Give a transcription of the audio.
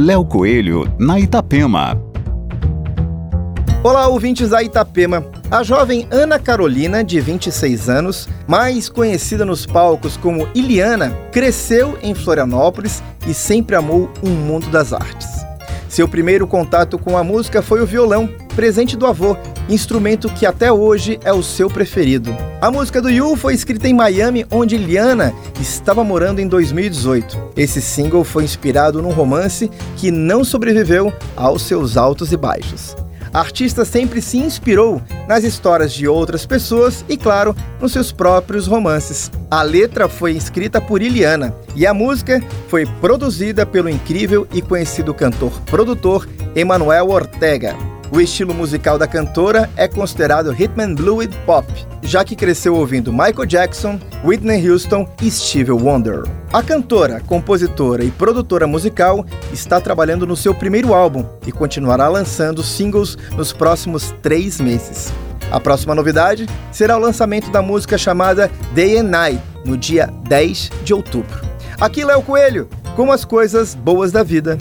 Léo Coelho, na Itapema. Olá, ouvintes da Itapema. A jovem Ana Carolina, de 26 anos, mais conhecida nos palcos como Iliana, cresceu em Florianópolis e sempre amou um mundo das artes. Seu primeiro contato com a música foi o violão, presente do avô, instrumento que até hoje é o seu preferido. A música do Yu foi escrita em Miami, onde Liana estava morando em 2018. Esse single foi inspirado num romance que não sobreviveu aos seus altos e baixos. A artista sempre se inspirou nas histórias de outras pessoas e, claro, nos seus próprios romances. A letra foi escrita por Iliana e a música foi produzida pelo incrível e conhecido cantor-produtor Emanuel Ortega. O estilo musical da cantora é considerado rhythm and blues pop, já que cresceu ouvindo Michael Jackson, Whitney Houston e Stevie Wonder. A cantora, compositora e produtora musical está trabalhando no seu primeiro álbum e continuará lançando singles nos próximos três meses. A próxima novidade será o lançamento da música chamada Day and Night, no dia 10 de outubro. Aqui Léo Coelho, com as coisas boas da vida.